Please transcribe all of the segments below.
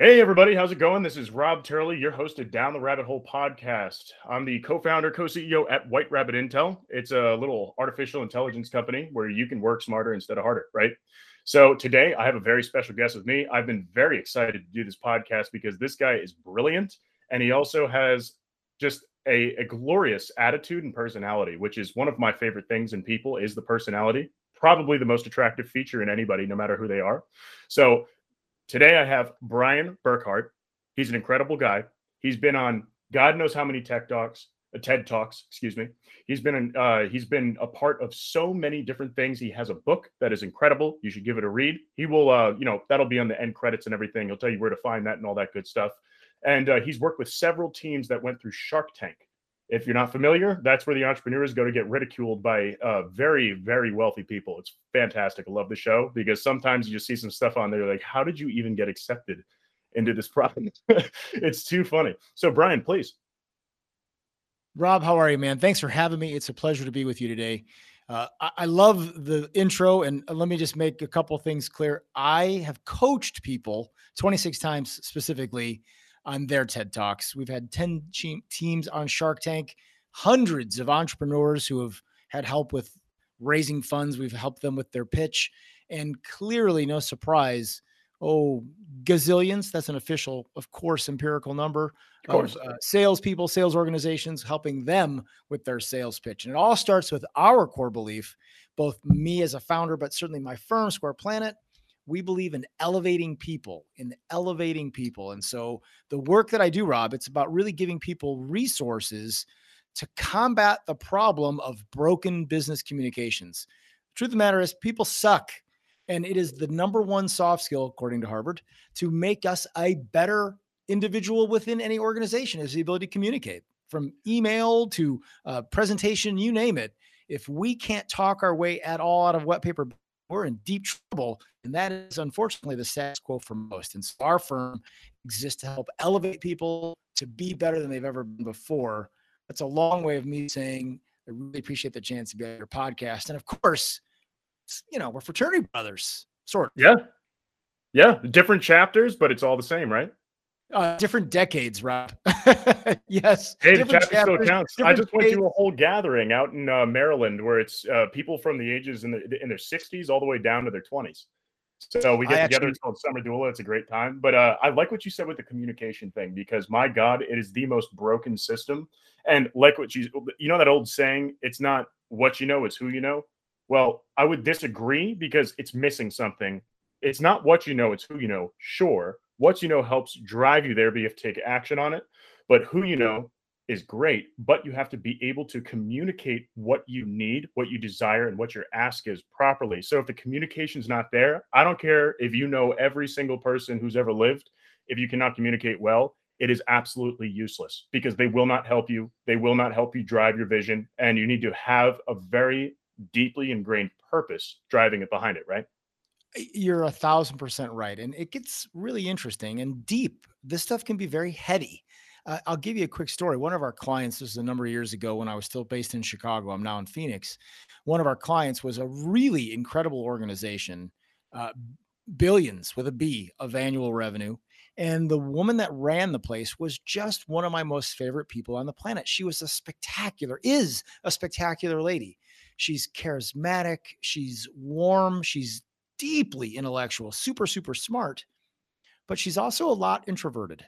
Hey, everybody, how's it going? This is Rob Turley, your host of Down the Rabbit Hole podcast. I'm the co founder, co CEO at White Rabbit Intel. It's a little artificial intelligence company where you can work smarter instead of harder, right? So today I have a very special guest with me. I've been very excited to do this podcast because this guy is brilliant and he also has just a, a glorious attitude and personality, which is one of my favorite things in people is the personality. Probably the most attractive feature in anybody, no matter who they are. So Today I have Brian Burkhart. He's an incredible guy. He's been on God knows how many tech talks, uh, TED talks, excuse me. He's been in, uh, he's been a part of so many different things. He has a book that is incredible. You should give it a read. He will, uh, you know, that'll be on the end credits and everything. He'll tell you where to find that and all that good stuff. And uh, he's worked with several teams that went through Shark Tank. If you're not familiar, that's where the entrepreneurs go to get ridiculed by uh, very, very wealthy people. It's fantastic. I love the show because sometimes you just see some stuff on there like, how did you even get accepted into this product? it's too funny. So, Brian, please. Rob, how are you, man? Thanks for having me. It's a pleasure to be with you today. Uh, I, I, love the intro, and let me just make a couple things clear. I have coached people 26 times specifically on their TED Talks. We've had 10 teams on Shark Tank, hundreds of entrepreneurs who have had help with raising funds. We've helped them with their pitch. And clearly, no surprise, oh, gazillions, that's an official, of course, empirical number of, course. of uh, salespeople, sales organizations, helping them with their sales pitch. And it all starts with our core belief, both me as a founder, but certainly my firm, Square Planet, we believe in elevating people, in elevating people. And so the work that I do, Rob, it's about really giving people resources to combat the problem of broken business communications. The truth of the matter is, people suck. And it is the number one soft skill, according to Harvard, to make us a better individual within any organization is the ability to communicate from email to uh, presentation, you name it. If we can't talk our way at all out of wet paper we're in deep trouble. And that is unfortunately the status quo for most. And so our firm exists to help elevate people to be better than they've ever been before. That's a long way of me saying I really appreciate the chance to be on your podcast. And of course, you know, we're fraternity brothers, sort of. Yeah. Yeah. Different chapters, but it's all the same, right? Uh, different decades, Rob. yes. Hey, the chapter still counts. I just went to a whole gathering out in uh, Maryland where it's uh, people from the ages in, the, in their 60s all the way down to their 20s. So we get I together. Actually, it's called Summer Duel. It's a great time. But uh, I like what you said with the communication thing because my God, it is the most broken system. And like what you, you know, that old saying, it's not what you know, it's who you know. Well, I would disagree because it's missing something. It's not what you know, it's who you know. Sure what you know helps drive you there, but you have to take action on it. But who you know is great, but you have to be able to communicate what you need, what you desire, and what your ask is properly. So if the communication's not there, I don't care if you know every single person who's ever lived. If you cannot communicate well, it is absolutely useless because they will not help you. They will not help you drive your vision. And you need to have a very deeply ingrained purpose driving it behind it, right? You're a thousand percent right. And it gets really interesting and deep. This stuff can be very heady. Uh, I'll give you a quick story. One of our clients, this is a number of years ago when I was still based in Chicago, I'm now in Phoenix. One of our clients was a really incredible organization, uh, billions with a B of annual revenue. And the woman that ran the place was just one of my most favorite people on the planet. She was a spectacular, is a spectacular lady. She's charismatic, she's warm, she's deeply intellectual, super, super smart, but she's also a lot introverted.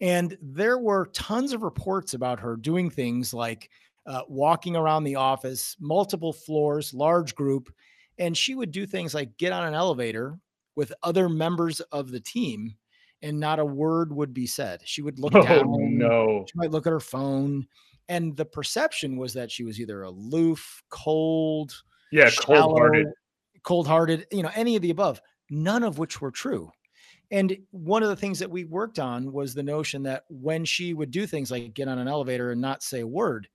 And there were tons of reports about her doing things like uh, walking around the office, multiple floors, large group. And she would do things like get on an elevator with other members of the team and not a word would be said. She would look oh, down. No. She might look at her phone. And the perception was that she was either aloof, cold, yeah, cold hearted cold hearted, you know, any of the above, none of which were true. And one of the things that we worked on was the notion that when she would do things like get on an elevator and not say a word,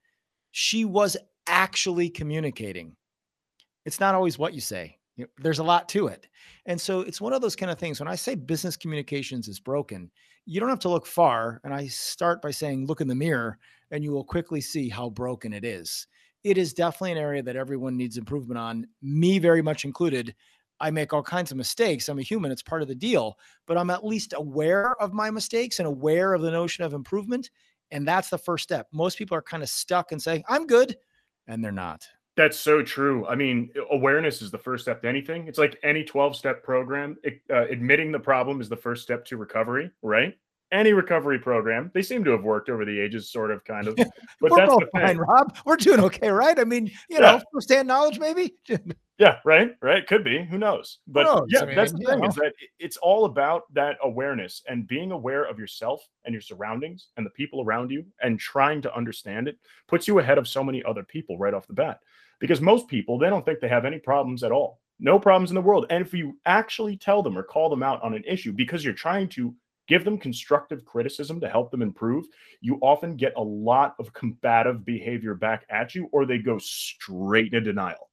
she was actually communicating. It's not always what you say. there's a lot to it. And so it's one of those kind of things. When I say business communications is broken, you don't have to look far. And I start by saying, look in the mirror, and you will quickly see how broken it is it is definitely an area that everyone needs improvement on, me very much included. I make all kinds of mistakes. I'm a human, it's part of the deal, but I'm at least aware of my mistakes and aware of the notion of improvement. And that's the first step. Most people are kind of stuck and saying, I'm good, and they're not. That's so true. I mean, awareness is the first step to anything. It's like any 12 step program. Uh, admitting the problem is the first step to recovery, right? Any recovery program, they seem to have worked over the ages, sort of, kind of. But We're that's the fine, Rob. We're doing okay, right? I mean, you yeah. know, first-hand knowledge, maybe. yeah, right, right. Could be. Who knows? But knows? yeah, I mean, that's the thing know. is that it's all about that awareness and being aware of yourself and your surroundings and the people around you, and trying to understand it puts you ahead of so many other people right off the bat because most people they don't think they have any problems at all no problems in the world and if you actually tell them or call them out on an issue because you're trying to give them constructive criticism to help them improve you often get a lot of combative behavior back at you or they go straight into denial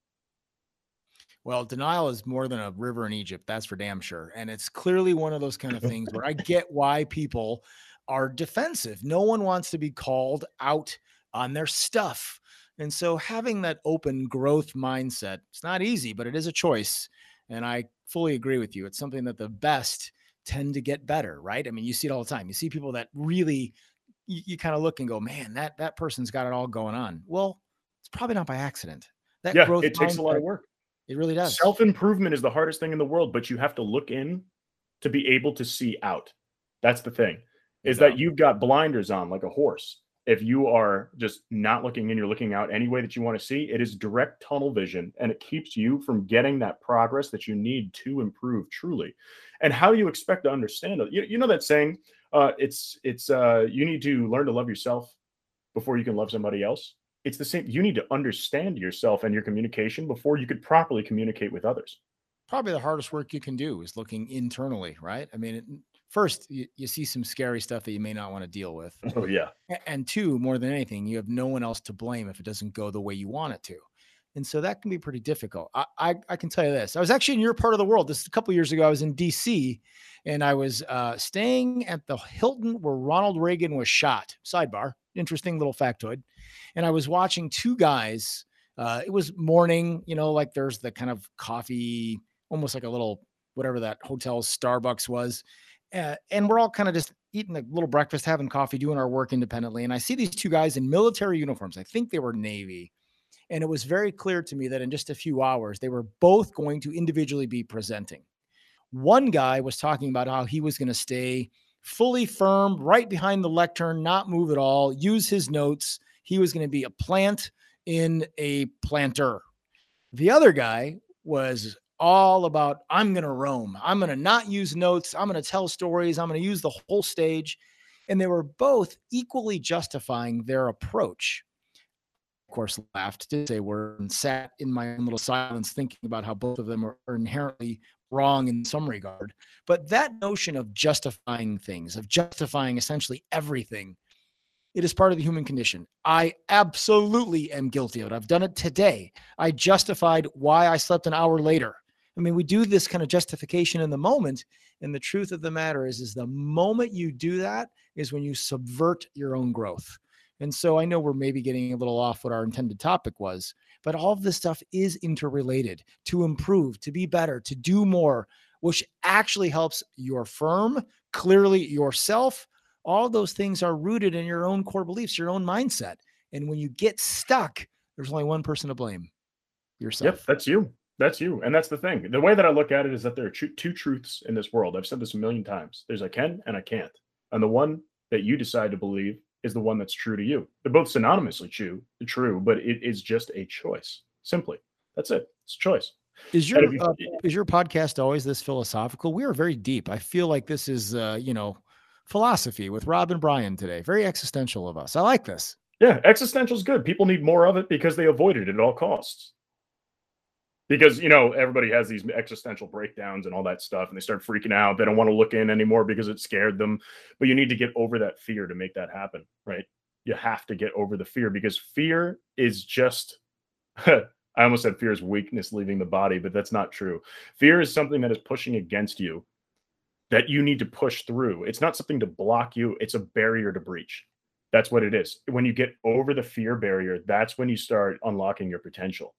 well, denial is more than a river in Egypt, that's for damn sure. And it's clearly one of those kind of things where I get why people are defensive. No one wants to be called out on their stuff. And so having that open growth mindset, it's not easy, but it is a choice. And I fully agree with you. It's something that the best tend to get better, right? I mean, you see it all the time. You see people that really you, you kind of look and go, man, that that person's got it all going on. Well, it's probably not by accident. That yeah, growth it takes a lot of work. It really does. Self improvement is the hardest thing in the world, but you have to look in to be able to see out. That's the thing. Is that you've got blinders on like a horse if you are just not looking in, you're looking out any way that you want to see, it is direct tunnel vision and it keeps you from getting that progress that you need to improve truly. And how do you expect to understand it? You, you know that saying, uh, it's it's uh, you need to learn to love yourself before you can love somebody else. It's the same. You need to understand yourself and your communication before you could properly communicate with others. Probably the hardest work you can do is looking internally, right? I mean, first you, you see some scary stuff that you may not want to deal with. Oh yeah. And two more than anything you have no one else to blame if it doesn't go the way you want it to. And so that can be pretty difficult. I i, I can tell you this i was actually in your part of the world this is a couple years ago i was in dc and i was uh, staying at the hilton where ronald reagan was shot. Sidebar interesting little factoid. And i was watching two guys uh, it was morning you know like there's the kind of coffee almost like a little whatever that hotel starbucks was uh, and we're all kind of just eating a little breakfast, having coffee, doing our work independently. And I see these two guys in military uniforms. I think they were Navy. And it was very clear to me that in just a few hours, they were both going to individually be presenting. One guy was talking about how he was going to stay fully firm right behind the lectern, not move at all, use his notes. He was going to be a plant in a planter. The other guy was all about I'm going to roam. I'm going to not use notes. I'm going to tell stories. I'm going to use the whole stage. And they were both equally justifying their approach. Of course, laughed, did say word, and sat in my own little silence thinking about how both of them are inherently wrong in some regard. But that notion of justifying things, of justifying essentially everything, it is part of the human condition. I absolutely am guilty of it. I've done it today. I justified why I slept an hour later. I mean, we do this kind of justification in the moment. And the truth of the matter is, is the moment you do that is when you subvert your own growth. And so I know we're maybe getting a little off what our intended topic was, but all of this stuff is interrelated to improve, to be better, to do more, which actually helps your firm, clearly yourself. All those things are rooted in your own core beliefs, your own mindset. And when you get stuck, there's only one person to blame yourself. Yep, that's you. That's you. And that's the thing. The way that I look at it is that there are two truths in this world. I've said this a million times. There's I can and I can't. And the one that you decide to believe is the one that's true to you. They're both synonymously true, true, but it is just a choice. Simply. That's it. It's a choice. Is your you, uh, is your podcast always this philosophical? We are very deep. I feel like this is uh, you know, philosophy with Rob and Brian today. Very existential of us. I like this. Yeah, existential is good. People need more of it because they avoid it at all costs because you know everybody has these existential breakdowns and all that stuff and they start freaking out. They don't want to look in anymore because it scared them. But you need to get over that fear to make that happen right? You have to get over the fear because fear is just i almost said fear is weakness leaving the body but that's not true. Fear is something that is pushing against you that you need to push through. It's not something to block you it's a barrier to breach. That's what it is. When you get over the fear barrier that's when you start unlocking your potential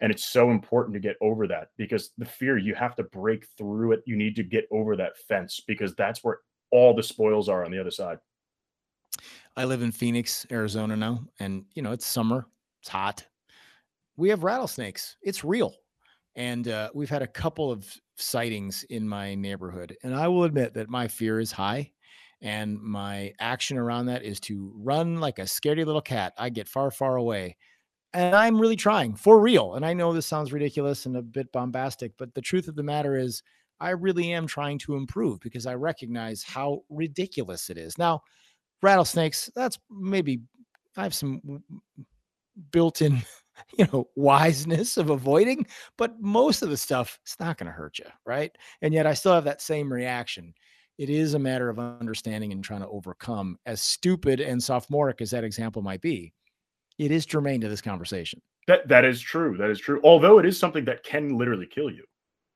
And it's so important to get over that because the fear, you have to break through it. You need to get over that fence because that's where all the spoils are on the other side. I live in Phoenix, Arizona now, and you know, it's summer, it's hot. We have rattlesnakes. It's real. And uh, we've had a couple of sightings in my neighborhood. And I will admit that my fear is high. And my action around that is to run like a scaredy little cat. I get far, far away. And I'm really trying for real. And I know this sounds ridiculous and a bit bombastic, but the truth of the matter is, I really am trying to improve because I recognize how ridiculous it is. Now, rattlesnakes, that's maybe I have some built in you know wiseness of avoiding but most of the stuff it's not going to hurt you right and yet i still have that same reaction it is a matter of understanding and trying to overcome as stupid and sophomoric as that example might be it is germane to this conversation that that is true that is true although it is something that can literally kill you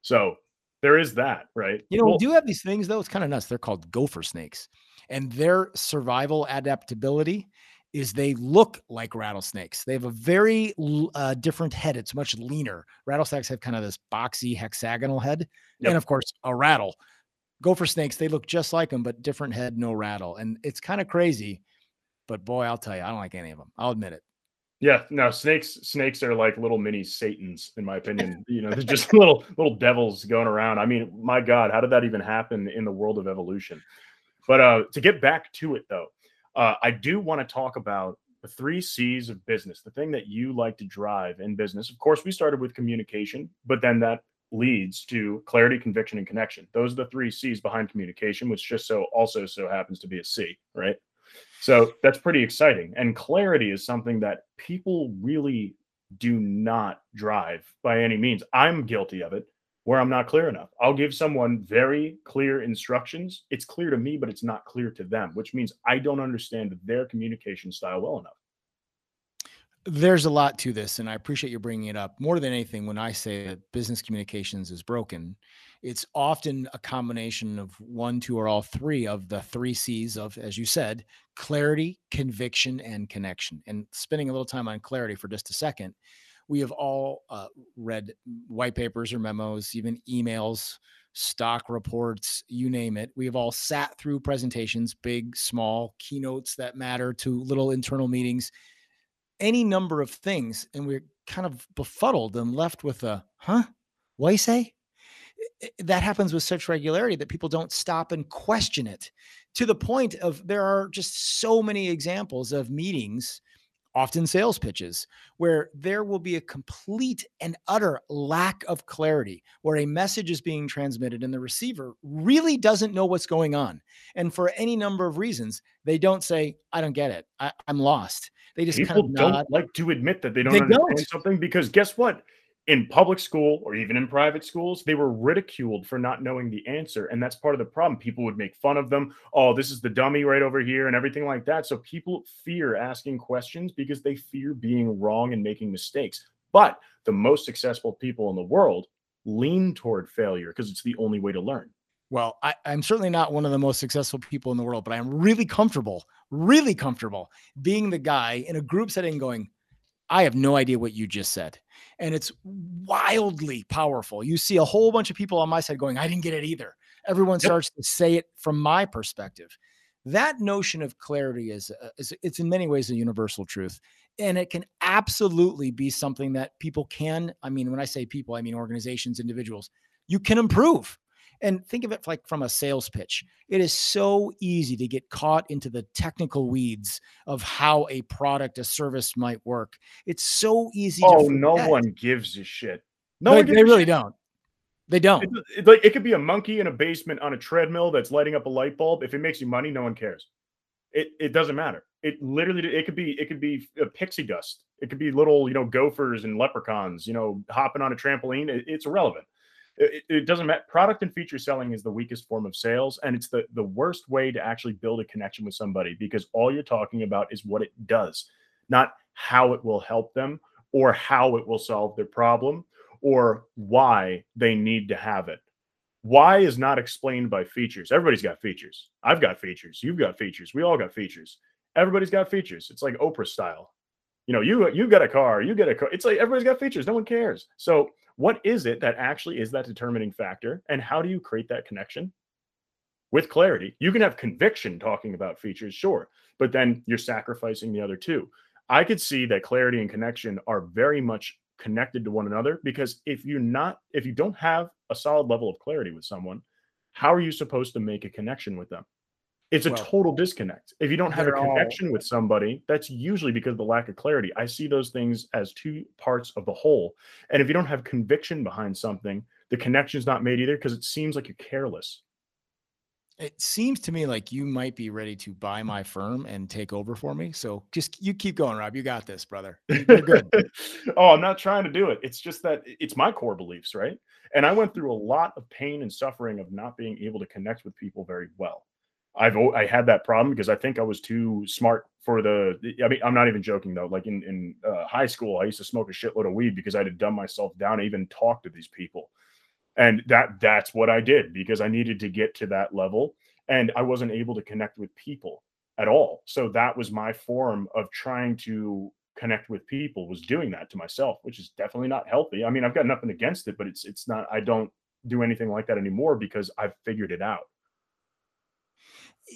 so there is that right you know well, we do have these things though it's kind of nuts they're called gopher snakes and their survival adaptability is they look like rattlesnakes. They have a very uh, different head. It's much leaner. Rattlesnakes have kind of this boxy hexagonal head, yep. and of course a rattle. Gopher snakes, they look just like them, but different head, no rattle, and it's kind of crazy. But boy, I'll tell you, I don't like any of them. I'll admit it. Yeah, no, snakes snakes are like little mini satans in my opinion. you know, they're just little little devils going around. I mean, my god, how did that even happen in the world of evolution? But uh to get back to it though, uh, I do want to talk about the three C's of business, the thing that you like to drive in business. Of course, we started with communication, but then that leads to clarity, conviction, and connection. Those are the three C's behind communication, which just so also so happens to be a C, right? So that's pretty exciting. And clarity is something that people really do not drive by any means. I'm guilty of it where I'm not clear enough. I'll give someone very clear instructions. It's clear to me, but it's not clear to them, which means I don't understand their communication style well enough. There's a lot to this, and I appreciate you bringing it up. More than anything, when I say that business communications is broken, it's often a combination of one, two, or all three of the three C's of, as you said, clarity, conviction, and connection. And spending a little time on clarity for just a second, we have all uh, read white papers or memos, even emails, stock reports, you name it. We have all sat through presentations, big, small, keynotes that matter to little internal meetings, any number of things. And we're kind of befuddled and left with a, huh? You say? That happens with such regularity that people don't stop and question it to the point of there are just so many examples of meetings often sales pitches, where there will be a complete and utter lack of clarity, where a message is being transmitted and the receiver really doesn't know what's going on. And for any number of reasons, they don't say, I don't get it. I, am lost. They just People kind of don't like to admit that they don't they understand don't. something because guess what? in public school or even in private schools, they were ridiculed for not knowing the answer. And that's part of the problem. People would make fun of them. Oh, this is the dummy right over here and everything like that. So people fear asking questions because they fear being wrong and making mistakes. But the most successful people in the world lean toward failure because it's the only way to learn. Well, I, am certainly not one of the most successful people in the world, but I'm really comfortable, really comfortable being the guy in a group setting going, I have no idea what you just said. And it's wildly powerful. You see a whole bunch of people on my side going, I didn't get it either. Everyone yep. starts to say it from my perspective. That notion of clarity is, uh, is it's in many ways a universal truth. And it can absolutely be something that people can. I mean, when I say people, I mean organizations, individuals, you can improve. And think of it like from a sales pitch. It is so easy to get caught into the technical weeds of how a product, a service might work. It's so easy. Oh, no one gives a shit. No, they, they really shit. don't. They don't. It, it, like it could be a monkey in a basement on a treadmill that's lighting up a light bulb. If it makes you money, no one cares. It it doesn't matter. It literally it could be it could be a pixie dust. It could be little you know gophers and leprechauns you know hopping on a trampoline. It, it's irrelevant it, it, doesn't matter. Product and feature selling is the weakest form of sales, and it's the the worst way to actually build a connection with somebody because all you're talking about is what it does, not how it will help them or how it will solve their problem or why they need to have it. Why is not explained by features. Everybody's got features. I've got features. You've got features. We all got features. Everybody's got features. It's like Oprah style. You know, you you got a car, you get a car. It's like everybody's got features. No one cares. So, what is it that actually is that determining factor, and how do you create that connection? With clarity, you can have conviction talking about features, sure, but then you're sacrificing the other two. I could see that clarity and connection are very much connected to one another because if you're not, if you don't have a solid level of clarity with someone, how are you supposed to make a connection with them? It's a Well, total disconnect. If you don't have a they're all- connection with somebody, that's usually because of the lack of clarity. I see those things as two parts of the whole. And if you don't have conviction behind something, the connection's not made either because it seems like you're careless. It seems to me like you might be ready to buy my firm and take over for me. So just you keep going, Rob. You got this, brother. You're good. oh, I'm not trying to do it. It's just that it's my core beliefs, right? And I went through a lot of pain and suffering of not being able to connect with people very well. I've I had that problem because I think I was too smart for the. I mean, I'm not even joking though. Like in in uh, high school, I used to smoke a shitload of weed because I had to dumb myself down even talk to these people, and that that's what I did because I needed to get to that level, and I wasn't able to connect with people at all. So that was my form of trying to connect with people was doing that to myself, which is definitely not healthy. I mean, I've got nothing against it, but it's it's not. I don't do anything like that anymore because I've figured it out.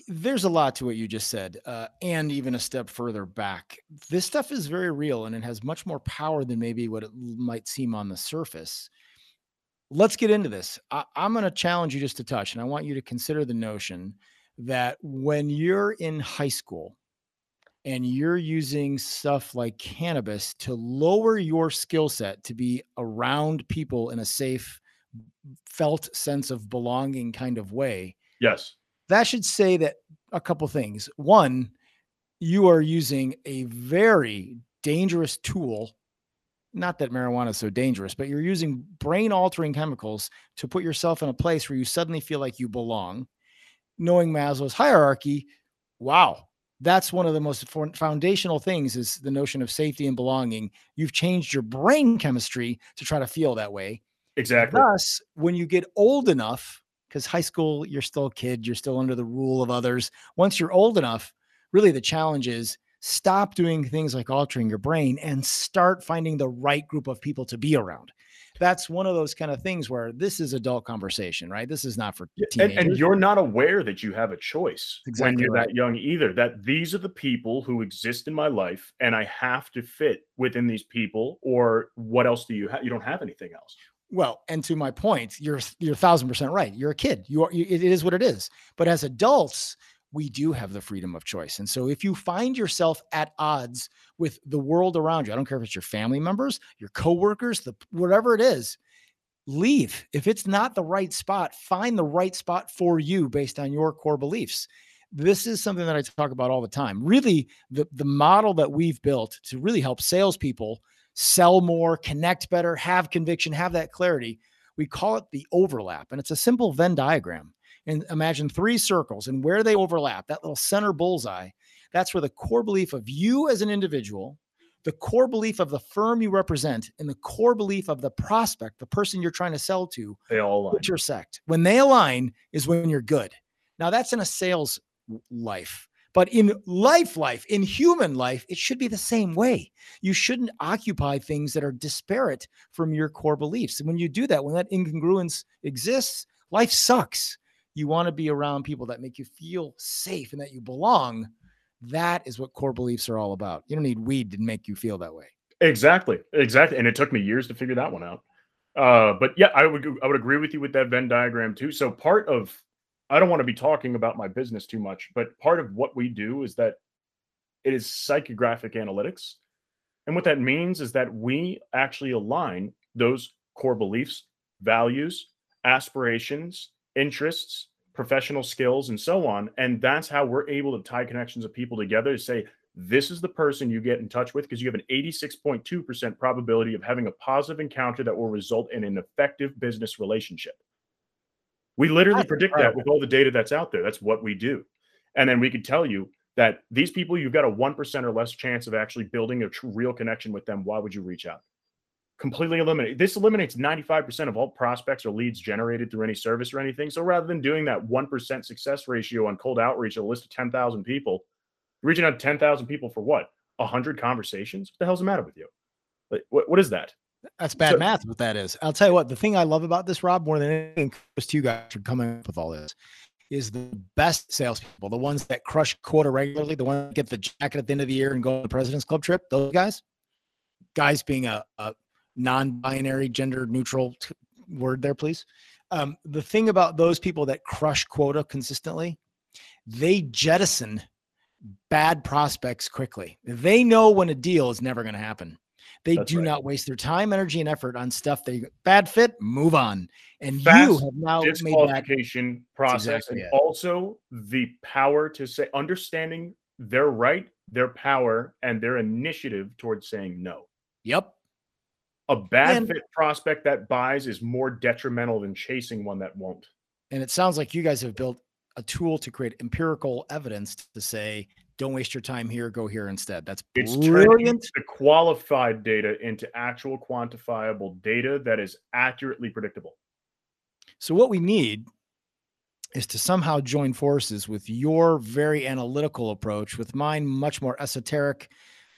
There's a lot to what you just said, uh, and even a step further back. This stuff is very real and it has much more power than maybe what it might seem on the surface. Let's get into this. I, I'm going to challenge you just to touch, and I want you to consider the notion that when you're in high school and you're using stuff like cannabis to lower your skill set to be around people in a safe, felt sense of belonging kind of way, Yes. That should say that a couple things. One, you are using a very dangerous tool. Not that marijuana is so dangerous, but you're using brain altering chemicals to put yourself in a place where you suddenly feel like you belong. Knowing Maslow's hierarchy, wow, that's one of the most foundational things is the notion of safety and belonging. You've changed your brain chemistry to try to feel that way. Exactly. Thus, when you get old enough, because high school, you're still a kid, you're still under the rule of others. Once you're old enough, really the challenge is stop doing things like altering your brain and start finding the right group of people to be around. That's one of those kind of things where this is adult conversation, right? This is not for Yeah, And, teenagers. and you're not aware that you have a choice when you're right. that young either. That these are the people who exist in my life, and I have to fit within these people. Or what else do you have? You don't have anything else. Well, and to my point, you're you're a thousand percent right. You're a kid. You are. You, it is what it is. But as adults, we do have the freedom of choice. And so, if you find yourself at odds with the world around you, I don't care if it's your family members, your coworkers, the whatever it is, leave. If it's not the right spot, find the right spot for you based on your core beliefs. This is something that I talk about all the time. Really, the the model that we've built to really help salespeople sell more, connect better, have conviction, have that clarity. We call it the overlap, and it's a simple Venn diagram. And imagine three circles, and where they overlap, that little center bullseye, that's where the core belief of you as an individual, the core belief of the firm you represent, and the core belief of the prospect, the person you're trying to sell to, They all align. intersect. When they align is when you're good. Now that's in a sales life. But in life, life, in human life, it should be the same way. You shouldn't occupy things that are disparate from your core beliefs. And when you do that, when that incongruence exists, life sucks. You want to be around people that make you feel safe and that you belong. That is what core beliefs are all about. You don't need weed to make you feel that way. Exactly, exactly. And it took me years to figure that one out. Uh, but yeah, I would I would agree with you with that Venn diagram too. So part of I don't want to be talking about my business too much, but part of what we do is that it is psychographic analytics. And what that means is that we actually align those core beliefs, values, aspirations, interests, professional skills, and so on. And that's how we're able to tie connections of people together to say, this is the person you get in touch with because you have an 86.2% probability of having a positive encounter that will result in an effective business relationship. We literally That's predict that with all the data that's out there. That's what we do. And then we could tell you that these people, you've got a 1% or less chance of actually building a true, real connection with them. Why would you reach out? Completely eliminate. This eliminates 95% of all prospects or leads generated through any service or anything. So rather than doing that 1% success ratio on cold outreach, a list of 10,000 people, reaching out to 10,000 people for what? 100 conversations. What the hell's the matter with you? Like, what, what is that? That's bad So- math. What that is. I'll tell you what. The thing I love about this, Rob, more than anything, those two guys are coming up with all this, is the best salespeople, the ones that crush quota regularly, the ones that get the jacket at the end of the year and go on the President's Club trip. Those guys, guys being a, a non-binary, gender-neutral t- word there, please. Um, the thing about those people that crush quota consistently, they jettison bad prospects quickly. They know when a deal is never going to happen. They That's do right. not waste their time, energy, and effort on stuff they bad fit, move on. And you have now made that disqualification process exactly and it. also the power to say understanding their right their power and their initiative towards saying no yep. a bad And- fit prospect that buys is more detrimental than chasing one that won't And it sounds like you guys have built a tool to create empirical evidence to say, don't waste your time here, go here instead. That's it's turning brilliant. the qualified data into actual quantifiable data that is accurately predictable So what we need is to somehow join forces with your very analytical approach, with mine much more esoteric,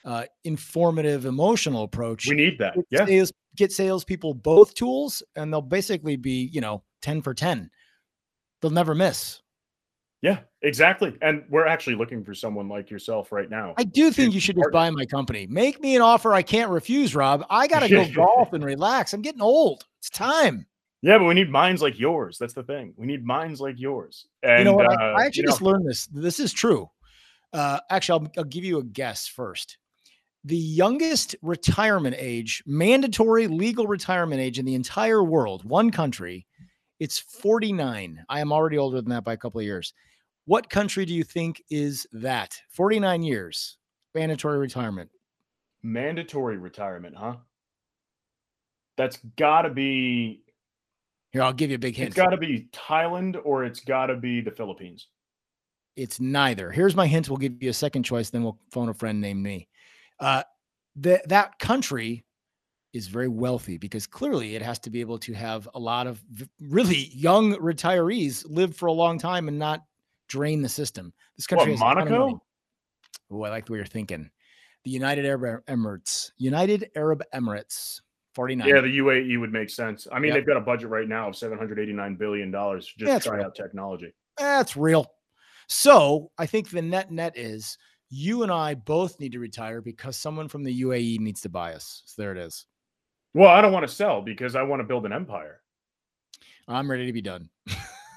uh, informative, emotional approach. we need that get yeah sales, get salespeople both tools, and they'll basically be, you know, 10 for 10. They'll never miss. Yeah exactly and we're actually looking for someone like yourself right now I do think you should just buy my company. Make me an offer I can't refuse, Rob. I got to go golf and relax. I'm getting old. It's time. Yeah, but we need minds like yours. That's the thing. We need minds like yours. And you know what? uh, I, I actually you know, just learned this. This is true. Uh, actually, I'll, I'll give you a guess first. The youngest retirement age, mandatory legal retirement age in the entire world, one country, it's 49. I am already older than that by a couple of years. What country do you think is that? 49 years, mandatory retirement. mandatory retirement, huh? That's got to be. Here, I'll give you a big hint. It's got to be Thailand or it's got to be the Philippines. It's neither. Here's my hint. We'll give you a second choice, then we'll phone a friend named me. Uh, the, that country is very wealthy because clearly it has to be able to have a lot of really young retirees live for a long time and not drain the system. This country What, has a ton of money. Monaco? Oh, I like the way you're thinking. The United Arab Emirates. United Arab Emirates. 49. Yeah, the UAE would make sense. I mean, Yep. they've got a budget right now of seven hundred eighty-nine billion dollars just That's try real. out technology. That's real. So I think the net net is you and I both need to retire because someone from the UAE needs to buy us. So there it is. Well, I don't want to sell because I want to build an empire. I'm ready to be done.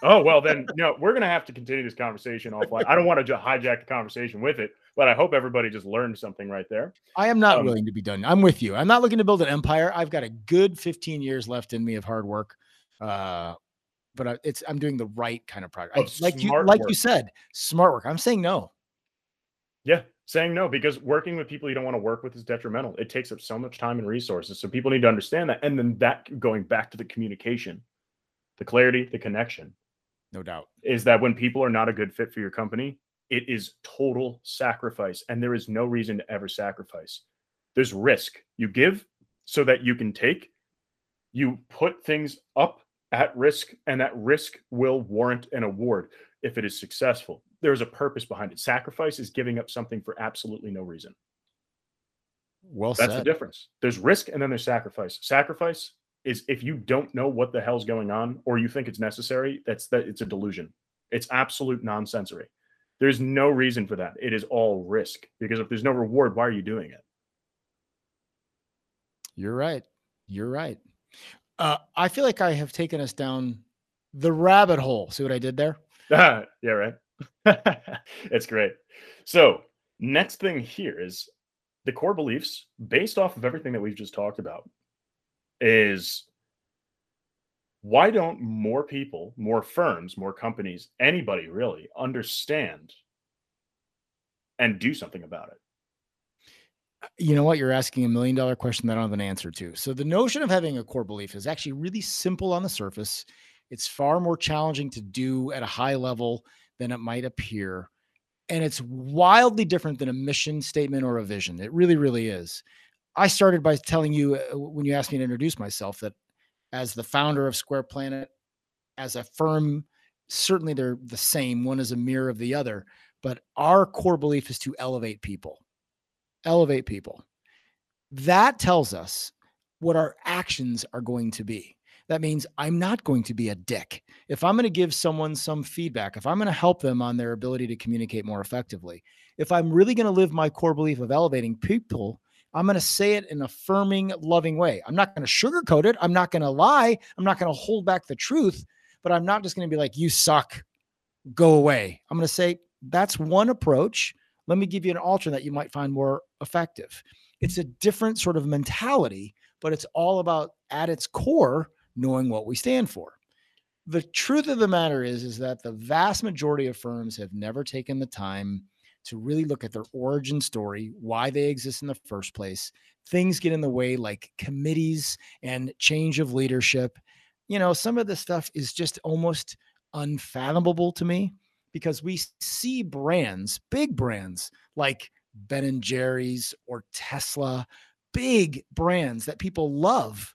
Oh well, then no, we're gonna have to continue this conversation offline. I don't want to ju- hijack the conversation with it, but I hope everybody just learned something right there. I am not Um, willing to be done. I'm with you. I'm not looking to build an empire. I've got a good 15 years left in me of hard work. Uh, but I, it's I'm doing the right kind of progress. Of like you like work. you said, smart work. I'm saying no. Yeah, saying no because working with people you don't want to work with is detrimental. It takes up so much time and resources. So people need to understand that. And then that going back to the communication, the clarity, the connection No doubt. is that when people are not a good fit for your company, it is total sacrifice. And there is no reason to ever sacrifice. There's risk. You give so that you can take. You put things up at risk, and that risk will warrant an award if it is successful. There's a purpose behind it. Sacrifice is giving up something for absolutely no reason. Well That's the difference. There's risk and then there's sacrifice. Sacrifice is if you don't know what the hell's going on or you think it's necessary, that's that it's a delusion. It's absolute nonsensory. There's no reason for that. It is all risk because if there's no reward, why are you doing it? You're right. You're right. Uh, I feel like I have taken us down the rabbit hole. See what I did there? yeah, right. it's great. So, next thing here is the core beliefs based off of everything that we've just talked about is why don't more people, more firms, more companies, anybody really understand and do something about it? Uh, you know what? You're asking a million dollar question that I don't have an answer to. So, the notion of having a core belief is actually really simple on the surface. It's far more challenging to do at a high level than it might appear. And it's wildly different than a mission statement or a vision. It really, really is. I started by telling you uh, when you asked me to introduce myself that as the founder of Square Planet, as a firm, certainly they're the same. One is a mirror of the other, but our core belief is to elevate people. elevate people. That tells us what our actions are going to be. That means I'm not going to be a dick. If I'm going to give someone some feedback, if I'm going to help them on their ability to communicate more effectively, if I'm really going to live my core belief of elevating people, I'm going to say it in an affirming, loving way. I'm not going to sugarcoat it. I'm not going to lie. I'm not going to hold back the truth, but I'm not just going to be like, you suck, go away. I'm going to say, that's one approach. Let me give you an alternate that you might find more effective. It's a different sort of mentality, but it's all about at its core knowing what we stand for. The truth of the matter is is that the vast majority of firms have never taken the time to really look at their origin story, why they exist in the first place. Things get in the way like committees and change of leadership. You know, some of the stuff is just almost unfathomable to me because we see brands, big brands like Ben and Jerry's or Tesla, big brands that people love.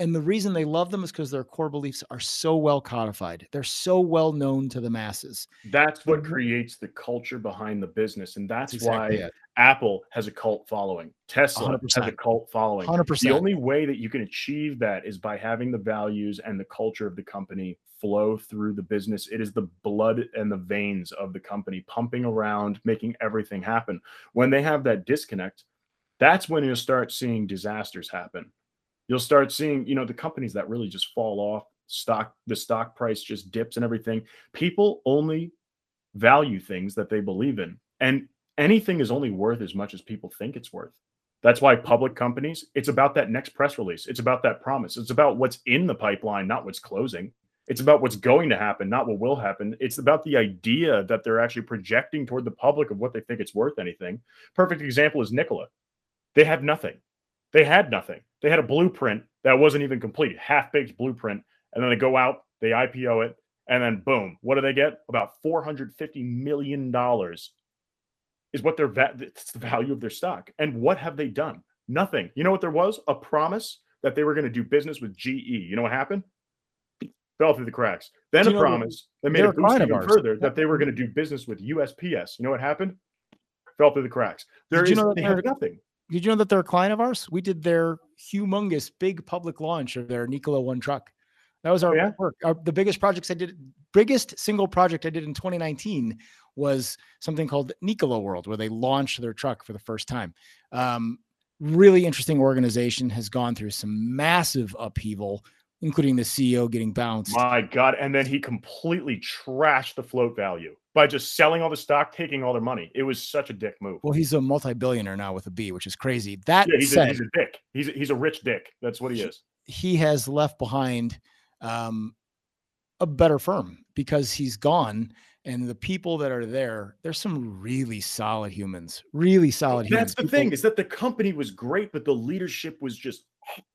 And the reason they love them is because their core beliefs are so well codified. They're so well known to the masses. That's what mm-hmm. creates the culture behind the business. And that's, that's exactly why it. Apple has a cult following. Tesla 100%. has a cult following. 100%. The only way that you can achieve that is by having the values and the culture of the company flow through the business. It is the blood and the veins of the company pumping around, making everything happen. When they have that disconnect, that's when you'll start seeing disasters happen. You'll start seeing, you know, the companies that really just fall off, stock, the stock price just dips and everything. People only value things that they believe in. And anything is only worth as much as people think it's worth. That's why public companies, it's about that next press release. It's about that promise. It's about what's in the pipeline, not what's closing. It's about what's going to happen, not what will happen. It's about the idea that they're actually projecting toward the public of what they think it's worth anything. Perfect example is Nikola. They have nothing. They had nothing. They had a blueprint that wasn't even complete, half baked blueprint. And then they go out, they IPO it, and then boom, what do they get? About $450 million is what their va- it's the value of their stock. And what have they done? Nothing. You know what there was? A promise that they were going to do business with GE. You know what happened? fell through the cracks. Then a promise that made it boost even further that they were going to do business with USPS. You know what happened? Fell through the cracks. There did is, you know they have nothing. Did you know that they're a client of ours? We did their humongous big public launch of their Nikola One truck. That was our oh, yeah? work. Our, the biggest projects I did, biggest single project I did in 2019 was something called Nikola World, where they launched their truck for the first time. Um, really interesting organization has gone through some massive upheaval including the CEO getting bounced. My God. And then he completely trashed the float value by just selling all the stock, taking all their money. It was such a dick move. Well, he's a multi-billionaire now with a B, which is crazy. That yeah, he's, said, a, he's a dick. He's a, he's a rich dick. That's what he, he is. He has left behind um, a better firm because he's gone. And the people that are there, there's some really solid humans, really solid That's humans. the people, thing is that the company was great, but the leadership was just,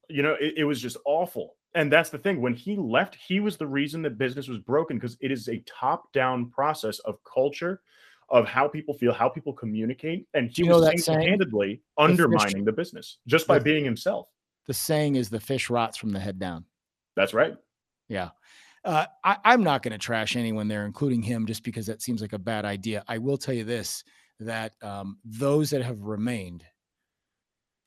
you know, it, it was just awful and that's the thing when he left he was the reason that business was broken because it is a top down process of culture of how people feel how people communicate and he you was handedly undermining the, the business just by the, being himself. the saying is the fish rots from the head down. That's right. Yeah. Uh, I, i'm not going to trash anyone there including him just because that seems like a bad idea. I will tell you this that um, those that have remained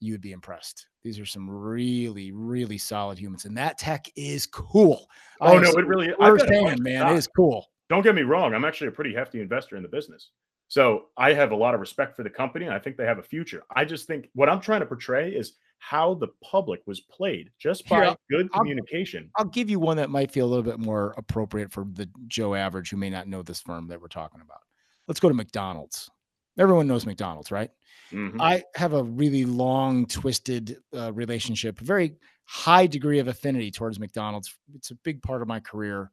you would be impressed. These are some really, really solid humans, and that tech is cool. Oh no, it really firsthand, man, it is cool. Don't get me wrong. I'm actually a pretty hefty investor in the business, so I have a lot of respect for the company, and I think they have a future. I just think what I'm trying to portray is how the public was played just by Here, good communication. I'll, I'll give you one that might feel a little bit more appropriate for the Joe average who may not know this firm that we're talking about. Let's go to McDonald's. Everyone knows McDonald's, right? Mm-hmm. I have a really long, twisted uh, relationship, very high degree of affinity towards McDonald's. It's a big part of my career.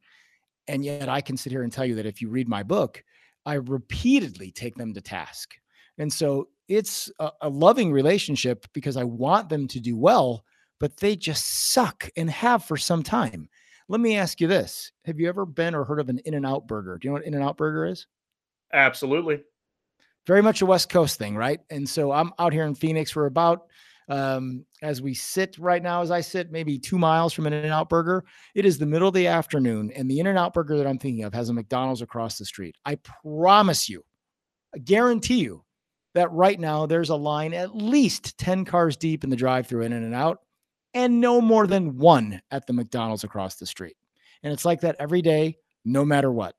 And yet I can sit here and tell you that if you read my book, I repeatedly take them to task. And so it's a, a loving relationship because I want them to do well, but they just suck and have for some time. Let me ask you this Have you ever been or heard of an In N Out burger? Do you know what In N Out burger is? Absolutely very much a West Coast thing, right? And so I'm out here in Phoenix. We're about um, as we sit right now, as I sit, maybe two miles from an In-N-Out Burger. It is the middle of the afternoon, and the In-N-Out Burger that I'm thinking of has a McDonald's across the street. I promise you, I guarantee you, that right now there's a line at least 10 cars deep in the drive through in and out and no more than one at the McDonald's across the street. And it's like that every day, no matter what.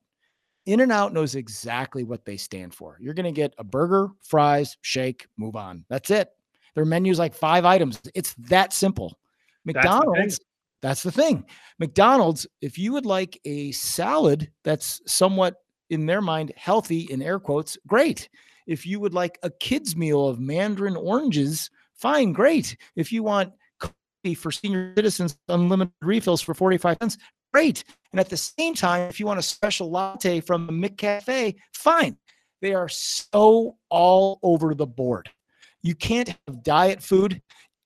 In-N-Out knows exactly what they stand for. You're going to get a burger, fries, shake, move on. That's it. Their menu's like five items. It's that simple. McDonald's, that's the thing. McDonald's, if you would like a salad that's somewhat in their mind healthy in air quotes, great. If you would like a kid's meal of mandarin oranges, fine, great. If you want coffee for senior citizens, unlimited refills for 45 cents, great. And at the same time, if you want a special latte from the McCafe, fine. They are so all over the board. You can't have diet food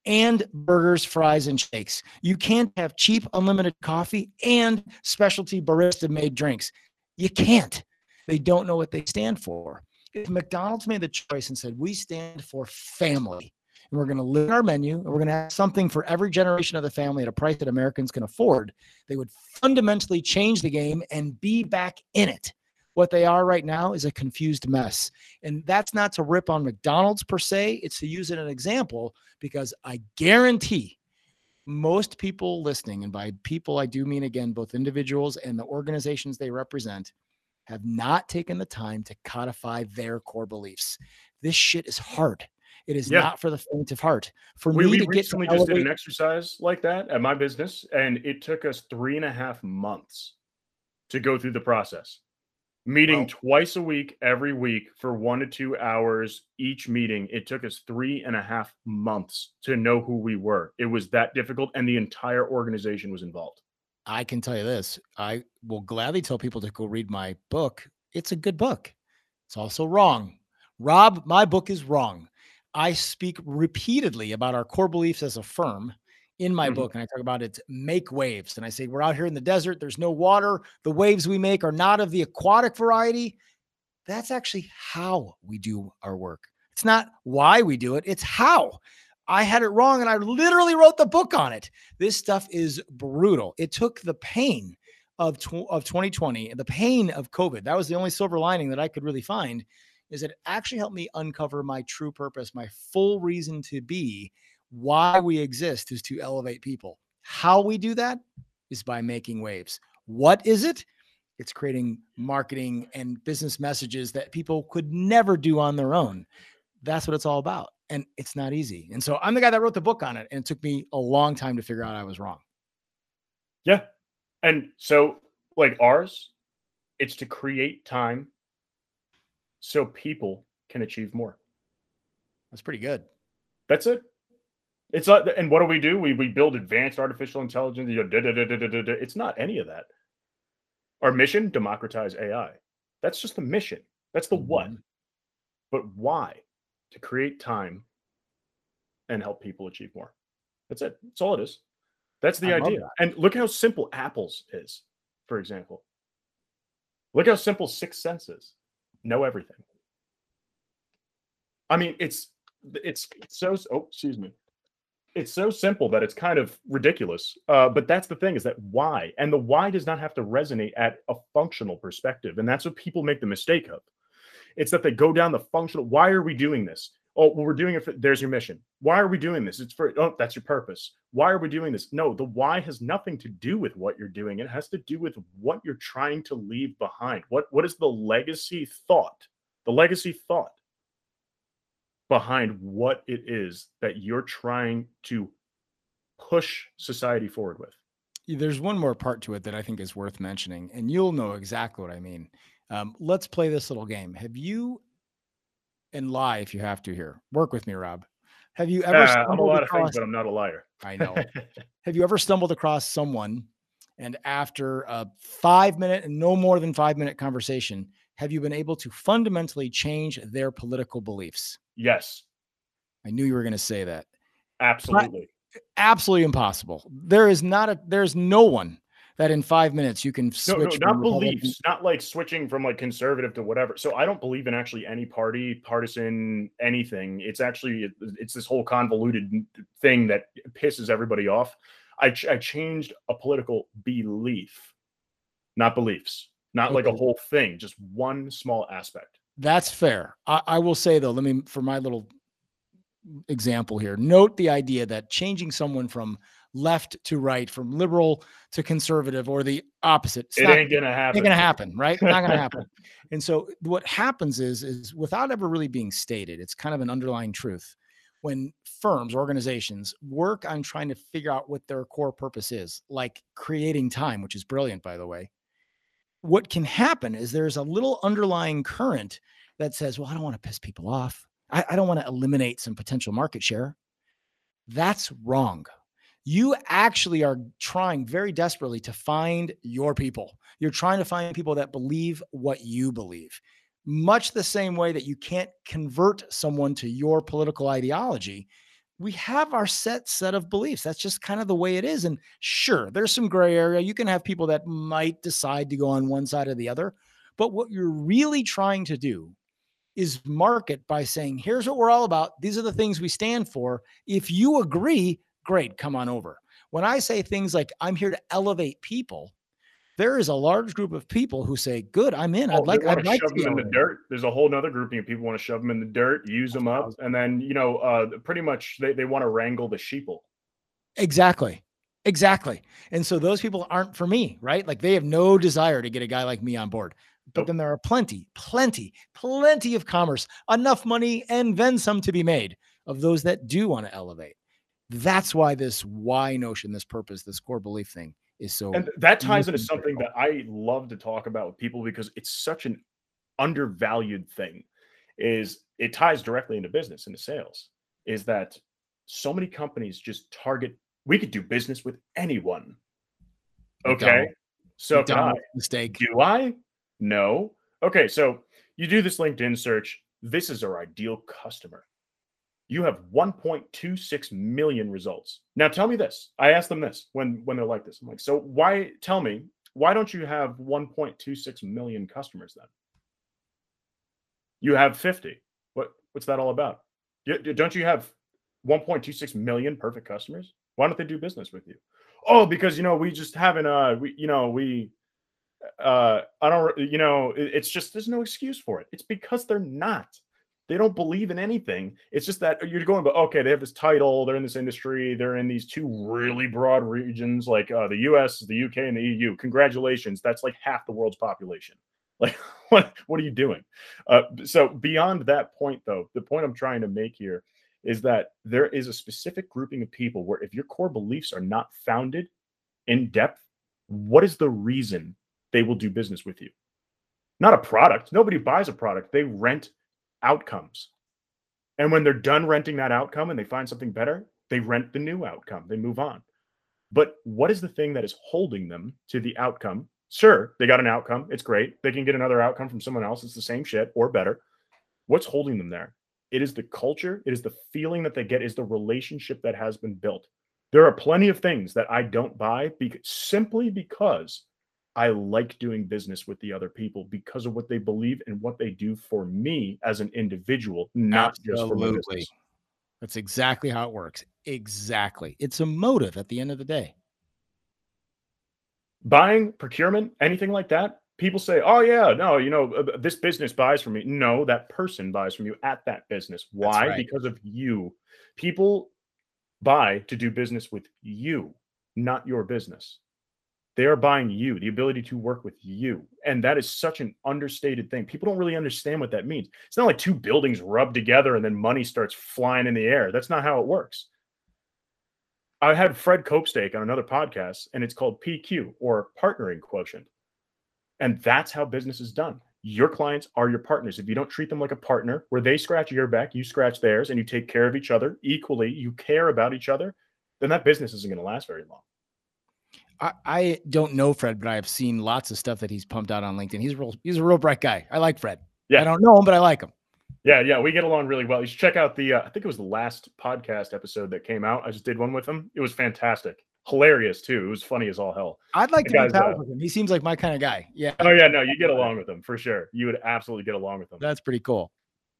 and burgers, fries, and shakes. You can't have cheap unlimited coffee and specialty barista made drinks. You can't. They don't know what they stand for. If McDonald's made the choice and said, we stand for family, and we're going to live our menu, and we're going to have something for every generation of the family at a price that Americans can afford, they would fundamentally change the game and be back in it. What they are right now is a confused mess. And that's not to rip on McDonald's per se, it's to use it as an example because I guarantee most people listening, and by people I do mean again, both individuals and the organizations they represent, have not taken the time to codify their core beliefs. This shit is hard. It is yeah. not for the faint of heart. For we, me we to recently get to just did an exercise like that at my business, and it took us three and a half months to go through the process. Meeting twice a week, every week for one to two hours each meeting. It took us three and a half months to know who we were. It was that difficult, and the entire organization was involved. I can tell you this I will gladly tell people to go read my book. It's a good book. It's also wrong. Rob, my book is wrong. I speak repeatedly about our core beliefs as a firm in my mm-hmm. book. And I talk about it make waves. And I say, we're out here in the desert, there's no water. The waves we make are not of the aquatic variety. That's actually how we do our work. It's not why we do it, it's how. I had it wrong and I literally wrote the book on it. This stuff is brutal. It took the pain of, tw- of 2020 and the pain of COVID. That was the only silver lining that I could really find is it actually helped me uncover my true purpose, my full reason to be. Why we exist is to elevate people. How we do that is by making waves. What is it? It's creating marketing and business messages that people could never do on their own. That's what it's all about. And it's not easy. And so I'm the guy that wrote the book on it. And it took me a long time to figure out I was wrong. Yeah. And so, like ours, it's to create time so people can achieve more. That's pretty good. That's it. It's not, and what do we do? We we build advanced artificial intelligence. You know, it's not any of that. Our mission: democratize AI. That's just the mission. That's the what. Mm-hmm. But why? To create time and help people achieve more. That's it. That's all it is. That's the I idea. And look how simple Apple's is, for example. Look how simple Six Senses know everything. I mean, it's it's so oh excuse me, it's so simple that it's kind of ridiculous. Uh, but that's the thing is that why, and the why does not have to resonate at a functional perspective, and that's what people make the mistake of. It's that they go down the functional. Why are we doing this? Oh, well, we're doing it. For, there's your mission. Why are we doing this? It's for. Oh, that's your purpose. Why are we doing this? No, the why has nothing to do with what you're doing. It has to do with what you're trying to leave behind. What What is the legacy thought? The legacy thought behind what it is that you're trying to push society forward with. There's one more part to it that I think is worth mentioning, and you'll know exactly what I mean. Um, let's play this little game. Have you and lie if you have to here. Work with me, Rob. Have you ever? Uh, I'm a lot across, of things, but I'm not a liar. I know. have you ever stumbled across someone, and after a five minute and no more than five minute conversation, have you been able to fundamentally change their political beliefs? Yes. I knew you were going to say that. Absolutely. But absolutely impossible. There is not a. There's no one that in five minutes you can switch. No, no not beliefs, not like switching from like conservative to whatever. So I don't believe in actually any party, partisan, anything. It's actually it's this whole convoluted thing that pisses everybody off. I, ch- I changed a political belief, not beliefs, not okay. like a whole thing, just one small aspect. That's fair. I, I will say though, let me for my little example here, note the idea that changing someone from left to right, from liberal to conservative, or the opposite. It not- ain't gonna happen. Ain't gonna happen, right? Not gonna happen. And so what happens is, is without ever really being stated, it's kind of an underlying truth. When firms, organizations work on trying to figure out what their core purpose is, like creating time, which is brilliant, by the way. What can happen is there's a little underlying current that says, well, I don't want to piss people off. I, I don't want to eliminate some potential market share. That's wrong you actually are trying very desperately to find your people. You're trying to find people that believe what you believe. Much the same way that you can't convert someone to your political ideology, we have our set set of beliefs. That's just kind of the way it is. And sure, there's some gray area. You can have people that might decide to go on one side or the other. But what you're really trying to do is market by saying, here's what we're all about. These are the things we stand for. If you agree, great, come on over. When I say things like, I'm here to elevate people, there is a large group of people who say, "Good, I'm in. I'd Oh, like. I'd like shove to be them in the dirt. There's a whole nother grouping of people want to shove them in the dirt, use them up, and then you know, uh, pretty much they, they want to wrangle the sheeple. Exactly. Exactly. And so those people aren't for me, right? Like they have no desire to get a guy like me on board. But Nope. then there are plenty, plenty, plenty of commerce, enough money, and then some to be made of those that do want to elevate. That's why this why notion, this purpose, this core belief thing is so And that ties into something that I love to talk about with people because it's such an undervalued thing. Is it ties directly into business, into sales? Is that so many companies just target? We could do business with anyone. Okay, so I. Mistake. Do I? No. Okay, so you do this LinkedIn search. This is our ideal customer. You have 1.26 million results. Now tell me this. I asked them this when when they're like this. I'm like, so why tell me, why don't you have 1.26 million customers then? You have 50. What what's that all about? Don't you have 1.26 million perfect customers? Why don't they do business with you? Oh, because you know, we just haven't uh we you know, we uh i don't you know it- it's just there's no excuse for it it's because they're not they don't believe in anything it's just that you're going but okay they have this title they're in this industry they're in these two really broad regions like uh, the us the uk and the eu congratulations that's like half the world's population like what what are you doing uh, so beyond that point though the point i'm trying to make here is that there is a specific grouping of people where if your core beliefs are not founded in depth what is the reason they will do business with you. Not a product. Nobody buys a product. They rent outcomes. And when they're done renting that outcome and they find something better, they rent the new outcome. They move on. But what is the thing that is holding them to the outcome? Sure, they got an outcome. It's great. They can get another outcome from someone else. It's the same shit or better. What's holding them there? It is the culture, it is the feeling that they get, is the relationship that has been built. There are plenty of things that I don't buy because, simply because I like doing business with the other people because of what they believe and what they do for me as an individual, not just for my business. That's exactly how it works. Exactly. It's a motive at the end of the day. Buying, procurement, anything like that, people say, "Oh yeah, no, you know, uh, this business buys from me." No, that person buys from you at that business. Why? right. Because of you. People buy to do business with you, not your business. They are buying you, the ability to work with you. And that is such an understated thing. People don't really understand what that means. It's not like two buildings rub together and then money starts flying in the air. That's not how it works. I had Fred Copestake on another podcast, and it's called PQ or partnering quotient. And that's how business is done. Your clients are your partners. If you don't treat them like a partner, where they scratch your back, you scratch theirs, and you take care of each other equally, you care about each other, then that business isn't going to last very long. I, I don't know Fred, but I have seen lots of stuff that he's pumped out on LinkedIn. He's real, he's a real bright guy. I like Fred. Yeah. I don't know him, but I like him. Yeah, yeah, we get along really well. You should check out the, uh, I think it was the last podcast episode that came out. I just did one with him. It was fantastic. Hilarious, too. It was funny as all hell. I'd like The to be pals uh, with him. He seems like my kind of guy. Yeah, Oh, yeah, no, you get along with him for sure. You would absolutely get along with him. that's pretty cool.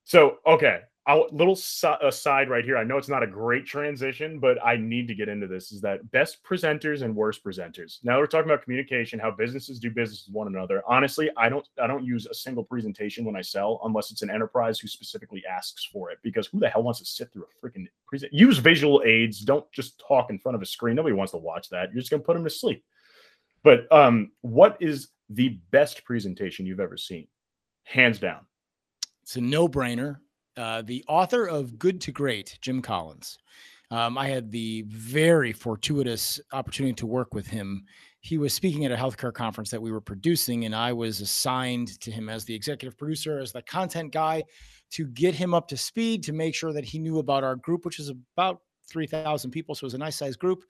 So, okay, I'll, little aside right here. I know it's not a great transition, but I need to get into this. Is that best presenters and worst presenters? Now we're talking about communication, how businesses do business with one another. Honestly, I don't I don't use a single presentation when I sell unless it's an enterprise who specifically asks for it. Because who the hell wants to sit through a freaking present? Use visual aids. Don't just talk in front of a screen. Nobody wants to watch that. You're just gonna put them to sleep. But um, what is the best presentation you've ever seen? Hands down. It's a no-brainer uh, the author of Good to Great, Jim Collins. Um, I had the very fortuitous opportunity to work with him. He was speaking at a healthcare conference that we were producing, and I was assigned to him as the executive producer, as the content guy, to get him up to speed, to make sure that he knew about our group, which is about 3,000 people. So it was a nice sized group.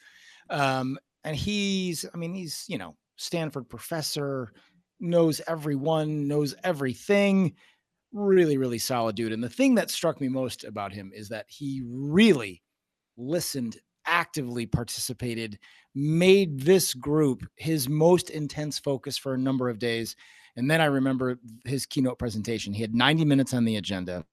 Um, and he's, I mean, he's, you know, Stanford professor, knows everyone, knows everything really, really solid dude. And the thing that struck me most about him is that he really listened, actively participated, made this group his most intense focus for a number of days. And then I remember his keynote presentation. He had 90 minutes on the agenda.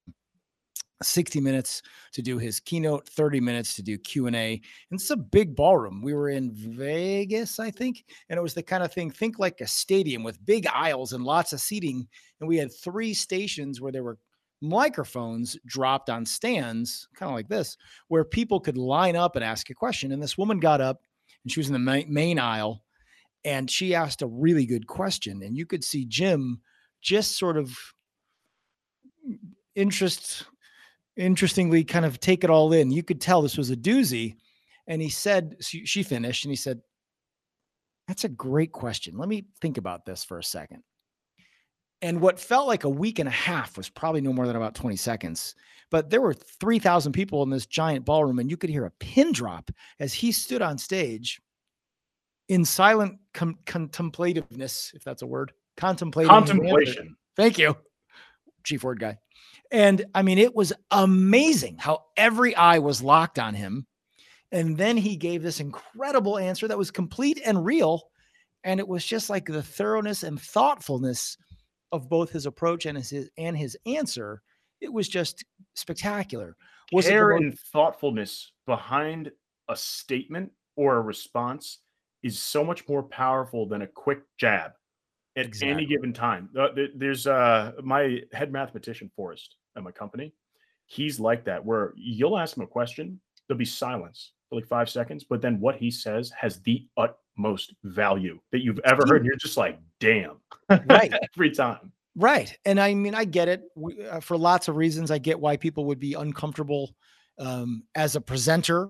60 minutes to do his keynote 30 minutes to do q&a and it's a big ballroom. We were in vegas i think and it was the kind of thing think like a stadium with big aisles and lots of seating and we had three stations where there were microphones dropped on stands kind of like this where people could line up and ask a question and this woman got up and she was in the main aisle and she asked a really good question and you could see jim just sort of mm, interest interestingly kind of take it all in. You could tell this was a doozy. And he said, she finished and he said, That's a great question. Let me think about this for a second. And what felt like a week and a half was probably no more than about 20 seconds. But there were 3,000 people in this giant ballroom, and you could hear a pin drop as he stood on stage in silent com- contemplativeness, if that's a word. Contemplating. Contemplation. Thank you, chief word guy. And I mean, it was amazing how every eye was locked on him. And then he gave this incredible answer that was complete and real. And it was just like the thoroughness and thoughtfulness of both his approach and his and his answer. It was just spectacular. Was Care most- and thoughtfulness behind a statement or a response is so much more powerful than a quick jab at exactly. any given time. There's uh, my head mathematician, Forrest, at my company. He's like that, where you'll ask him a question, there'll be silence for like five seconds, but then what he says has the utmost value that you've ever heard. And you're just like, damn, right, every time. Right. And I mean, I get it we, uh, for lots of reasons. I get why people would be uncomfortable um, as a presenter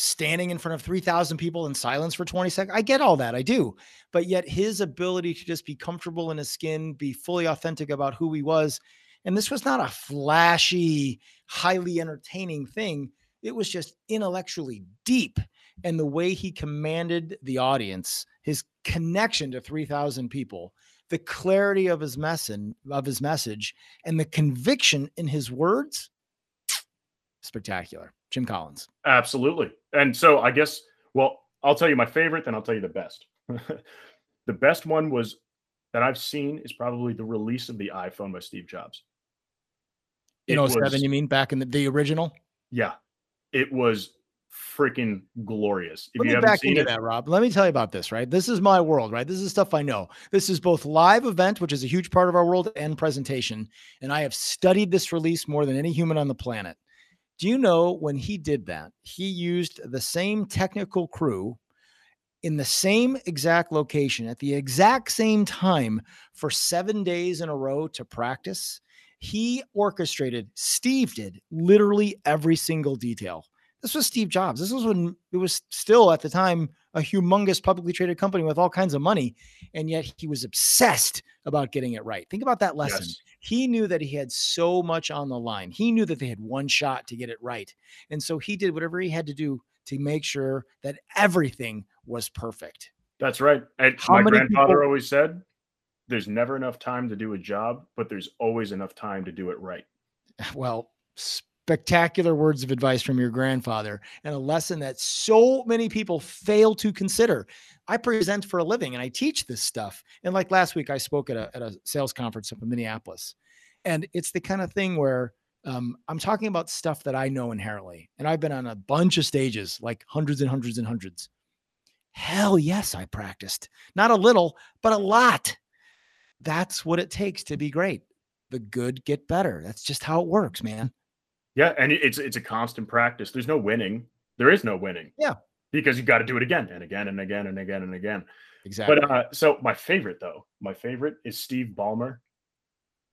standing in front of 3,000 people in silence for 20 seconds. I get all that. I do. But yet his ability to just be comfortable in his skin, be fully authentic about who he was. And this was not a flashy, highly entertaining thing. It was just intellectually deep. And the way he commanded the audience, his connection to 3,000 people, the clarity of his message, of his message, and the conviction in his words, spectacular. Jim Collins. Absolutely. And so I guess, well, I'll tell you my favorite, then I'll tell you the best. the best one was that I've seen is probably the release of the iPhone by Steve Jobs. In 07, was, you mean back in the, the original? Yeah. It was freaking glorious. If Let me back into it, that, Rob. Let me tell you about this, right? This is my world, right? This is stuff I know. This is both live event, which is a huge part of our world, and presentation. And I have studied this release more than any human on the planet. Do you know when he did that, he used the same technical crew in the same exact location at the exact same time for seven days in a row to practice? He orchestrated, Steve did literally every single detail. This was Steve Jobs. This was when it was still at the time a humongous publicly traded company with all kinds of money. And yet he was obsessed about getting it right. Think about that lesson. Yes. He knew that he had so much on the line. He knew that they had one shot to get it right. And so he did whatever he had to do to make sure that everything was perfect. That's right. And How my grandfather people- always said, there's never enough time to do a job, but there's always enough time to do it right. Well, spectacular words of advice from your grandfather and a lesson that so many people fail to consider. I present for a living and I teach this stuff. And like last week, I spoke at a, at a sales conference up in Minneapolis. And it's the kind of thing where Um, I'm talking about stuff that I know inherently. And I've been on a bunch of stages, like hundreds and hundreds and hundreds. Hell yes, I practiced. Not a little, but a lot. That's what it takes to be great. The good get better. That's just how it works, man. Yeah, and it's it's a constant practice. There's no winning. There is no winning. Yeah. Because you got to do it again and again and again and again and again. Exactly. But uh, so my favorite though, my favorite is Steve Ballmer,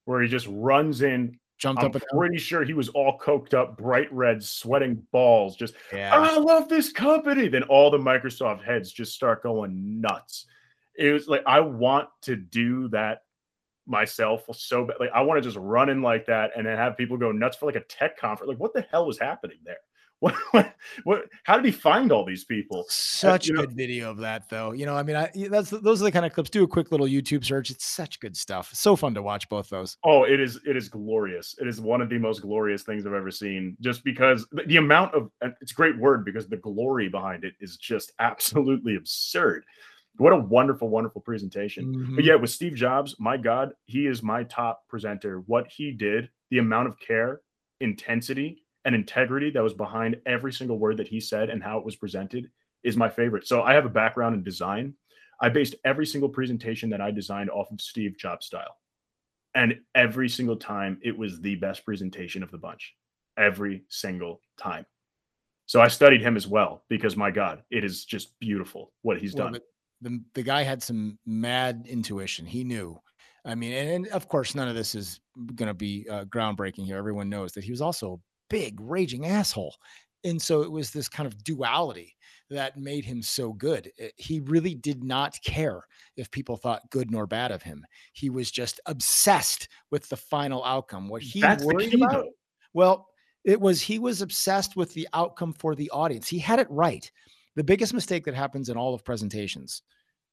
where he just runs in. Jumped I'm up and pretty sure he was all coked up, bright red, sweating balls. Just yeah. I love this company. Then all the Microsoft heads just start going nuts. It was like I want to do that myself so bad. Like I want to just run in like that and then have people go nuts for like a tech conference. Like what the hell was happening there? What, what, what how did he find all these people? Such know- good video of that, though. You know, I mean, I that's those are the kind of clips. Do a quick little YouTube search. It's such good stuff. So fun to watch both those. Oh, it is it is glorious. It is one of the most glorious things I've ever seen. Just because the, the amount of it's a great word because the glory behind it is just absolutely absurd. What a wonderful, wonderful presentation. Mhm. But yeah, with Steve Jobs, my God, he is my top presenter. What he did, the amount of care, intensity, and integrity that was behind every single word that he said and how it was presented is my favorite. So I have a background in design. I based every single presentation that I designed off of Steve Jobs style. And every single time it was the best presentation of the bunch. Every single time. So I studied him as well because my God, it is just beautiful what he's Well, done. The, the the guy had some mad intuition. He knew. I mean, and, and of course, none of this is going to be uh, groundbreaking here. Everyone knows that he was also a big raging asshole, and so it was this kind of duality that made him so good. He really did not care if people thought good nor bad of him. He was just obsessed with the final outcome. What he That's worried key, about. though. Well, it was he was obsessed with the outcome for the audience. He had it right. The biggest mistake that happens in all of presentations,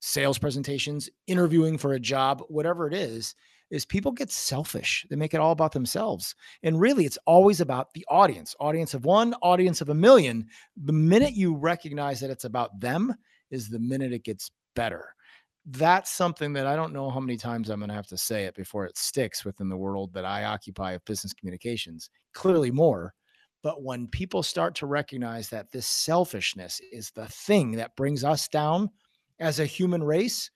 sales presentations, interviewing for a job, whatever it is, is people get selfish. They make it all about themselves. And really, it's always about the audience audience of one, audience of a million. The minute you recognize that it's about them, is the minute it gets better. That's something that I don't know how many times I'm going to have to say it before it sticks within the world that I occupy of business communications. Clearly, more. But when people start to recognize that this selfishness is the thing that brings us down as a human race,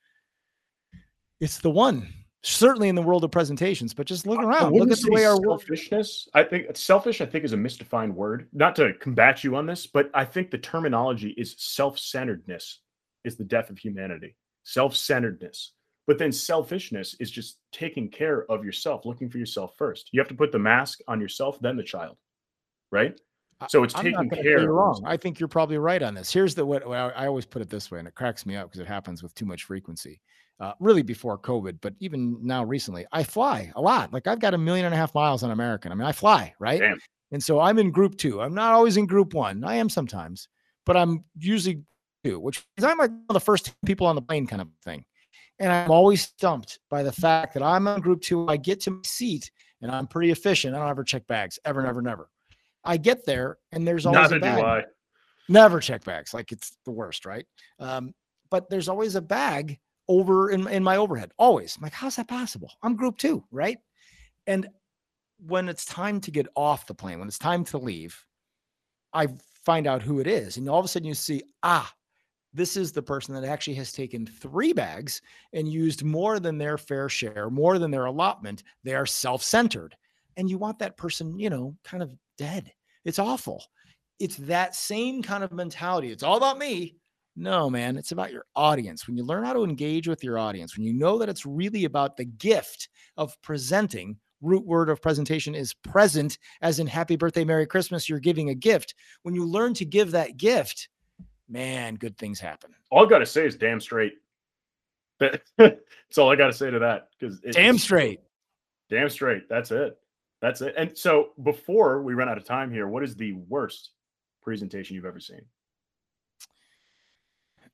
it's the one. Certainly in the world of presentations, but just look around. Look at the way our world. selfishness. I think selfish. I think is a misdefined word. Not to combat you on this, but I think the terminology is self-centeredness is the death of humanity. Self-centeredness, but then selfishness is just taking care of yourself, looking for yourself first. You have to put the mask on yourself, then the child, right? So it's I'm taking not gonna say care. You're wrong. I think you're probably right on this. Here's the what I always put it this way, and it cracks me up because it happens with too much frequency. Uh, really before COVID, but even now recently, I fly a lot. Like I've got a million and a half miles on American. I mean, I fly, right? Damn. And so I'm in group two. I'm not always in group one. I am sometimes, but I'm usually two, which is I'm like one of the first people on the plane kind of thing. And I'm always stumped by the fact that I'm on group two. I get to my seat and I'm pretty efficient. I don't ever check bags, ever, never, never. I get there and there's always Neither a do bag. I. Never check bags. Like it's the worst, right? Um, but there's always a bag over in, in my overhead. Always. I'm like, how's that possible? I'm group two, right? And when it's time to get off the plane, when it's time to leave, I find out who it is. And all of a sudden you see, ah, this is the person that actually has taken three bags and used more than their fair share, more than their allotment. They are self centered. And you want that person, you know, kind of dead. It's awful. It's that same kind of mentality. It's all about me. No, man, it's about your audience. When you learn how to engage with your audience, when you know that it's really about the gift of presenting, root word of presentation is present, as in happy birthday, Merry Christmas, you're giving a gift. When you learn to give that gift, man, good things happen. All I gotta say is damn straight. That's all I gotta say to that. Because Damn straight. Damn straight. That's it. That's it. And so before we run out of time here, what is the worst presentation you've ever seen?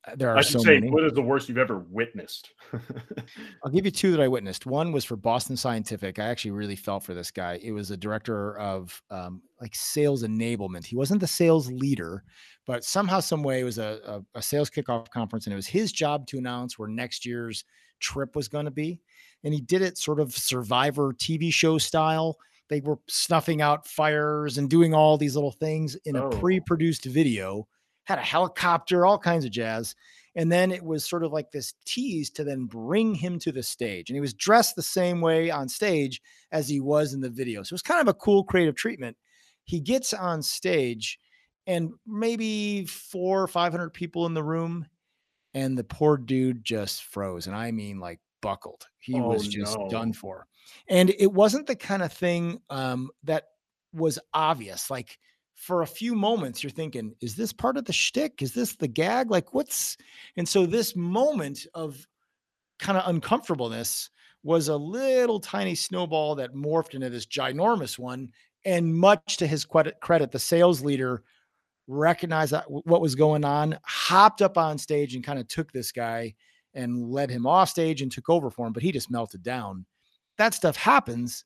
Uh, There are I should so say, many. what is the worst you've ever witnessed? I'll give you two that I witnessed. One was for Boston Scientific. I actually really felt for this guy. It was a director of um, like sales enablement. He wasn't the sales leader, but somehow, some way, it was a, a, a sales kickoff conference, and it was his job to announce where next year's trip was going to be. And he did it sort of Survivor TV show style. They were snuffing out fires and doing all these little things in a Oh. pre-produced video, had a helicopter, all kinds of jazz. And then it was sort of like this tease to then bring him to the stage. And he was dressed the same way on stage as he was in the video. So it was kind of a cool creative treatment. He gets on stage and maybe four or 500 people in the room. And the poor dude just froze. And I mean, like buckled. He Oh, was just no. done for. And it wasn't the kind of thing um, that was obvious. Like for a few moments, you're thinking, is this part of the shtick? Is this the gag? Like, what's. And so this moment of kind of uncomfortableness was a little tiny snowball that morphed into this ginormous one. And much to his credit, the sales leader recognized that what was going on, hopped up on stage and kind of took this guy and led him off stage and took over for him, but he just melted down. That stuff happens.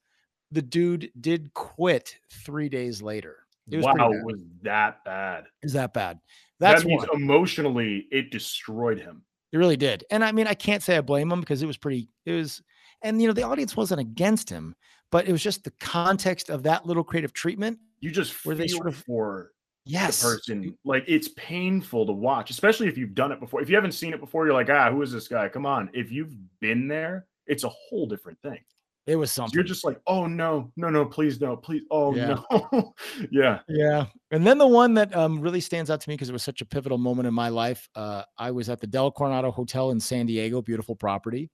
The dude did quit three days later. It was wow, was that bad? Is that bad? That's that means one. emotionally it destroyed him. It really did. And I mean, I can't say I blame him because it was pretty, it was, and you know, the audience wasn't against him, but it was just the context of that little creative treatment. You just Where they sort of- for Yes. person. Like it's painful to watch, especially if you've done it before. If you haven't seen it before, you're like, ah, who is this guy? Come on. If you've been there, it's a whole different thing. It was So something. you're just like, oh no, no, no, please no, please. Oh Yeah. no. yeah. Yeah. And then the one that um, really stands out to me because it was such a pivotal moment in my life. Uh, I was at the Del Coronado Hotel in San Diego, beautiful property.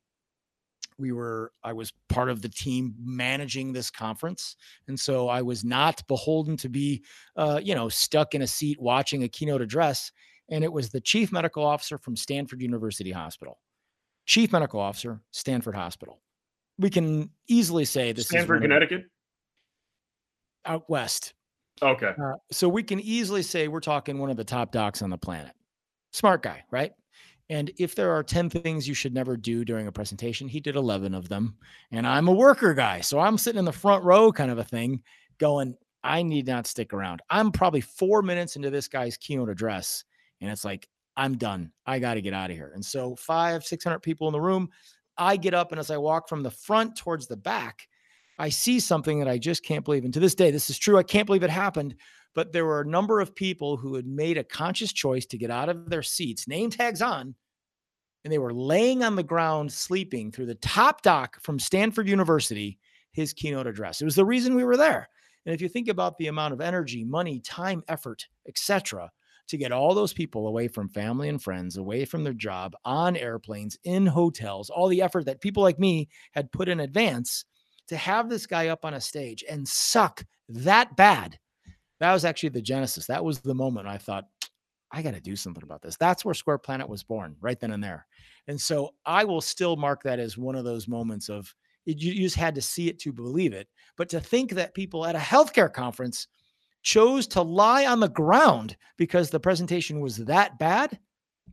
We were, I was part of the team managing this conference. And so I was not beholden to be, uh, you know, stuck in a seat watching a keynote address. And it was the chief medical officer from Stanford University Hospital. Chief medical officer, Stanford Hospital. We can easily say this Stamford, Connecticut. out west. Okay. Uh, so we can easily say we're talking one of the top docs on the planet. Smart guy, right? And if there are 10 things you should never do during a presentation, he did 11 of them. And I'm a worker guy. So I'm sitting in the front row kind of a thing going, I need not stick around. I'm probably four minutes into this guy's keynote address. And it's like, I'm done. I got to get out of here. And so five, 600 people in the room. I get up and as I walk from the front towards the back, I see something that I just can't believe. And to this day, this is true. I can't believe it happened. But there were a number of people who had made a conscious choice to get out of their seats, name tags on, and they were laying on the ground sleeping through the top doc from Stanford University, his keynote address. It was the reason we were there. And if you think about the amount of energy, money, time, effort, etc., to get all those people away from family and friends, away from their job, on airplanes, in hotels, all the effort that people like me had put in advance to have this guy up on a stage and suck that bad. That was actually the genesis. That was the moment I thought, I got to do something about this. That's where Square Planet was born, right then and there. And so I will still mark that as one of those moments of it, you, just had to see it to believe it. But to think that people at a healthcare conference chose to lie on the ground because the presentation was that bad.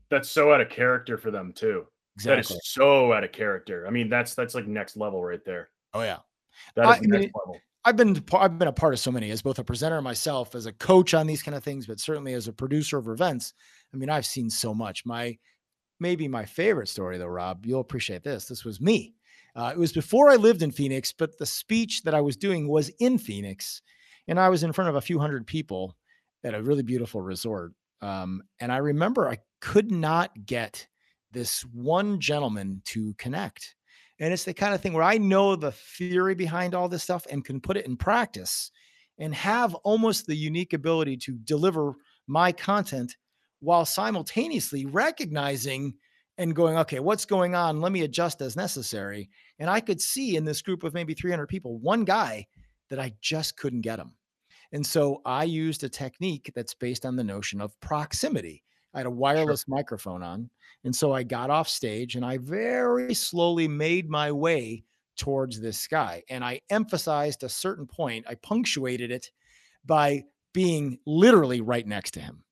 That's so out of character for them too. That Exactly. is so out of character. I mean, that's that's like next level right there. Oh yeah. That is I next mean, level. I've been I've been a part of so many as both a presenter myself, as a coach on these kind of things, but certainly as a producer of events. I mean, I've seen so much. My maybe my favorite story though, Rob, you'll appreciate this. This was me. Uh, it was before I lived in Phoenix, but the speech that I was doing was in Phoenix, and I was in front of a few hundred people at a really beautiful resort. Um, and I remember I could not get this one gentleman to connect. And it's the kind of thing where I know the theory behind all this stuff and can put it in practice and have almost the unique ability to deliver my content while simultaneously recognizing and going, okay, what's going on? Let me adjust as necessary. And I could see in this group of maybe 300 people, one guy that I just couldn't get him. And so I used a technique that's based on the notion of proximity. I had a wireless microphone on. And so I got off stage and I very slowly made my way towards this guy. And I emphasized a certain point, I punctuated it by being literally right next to him,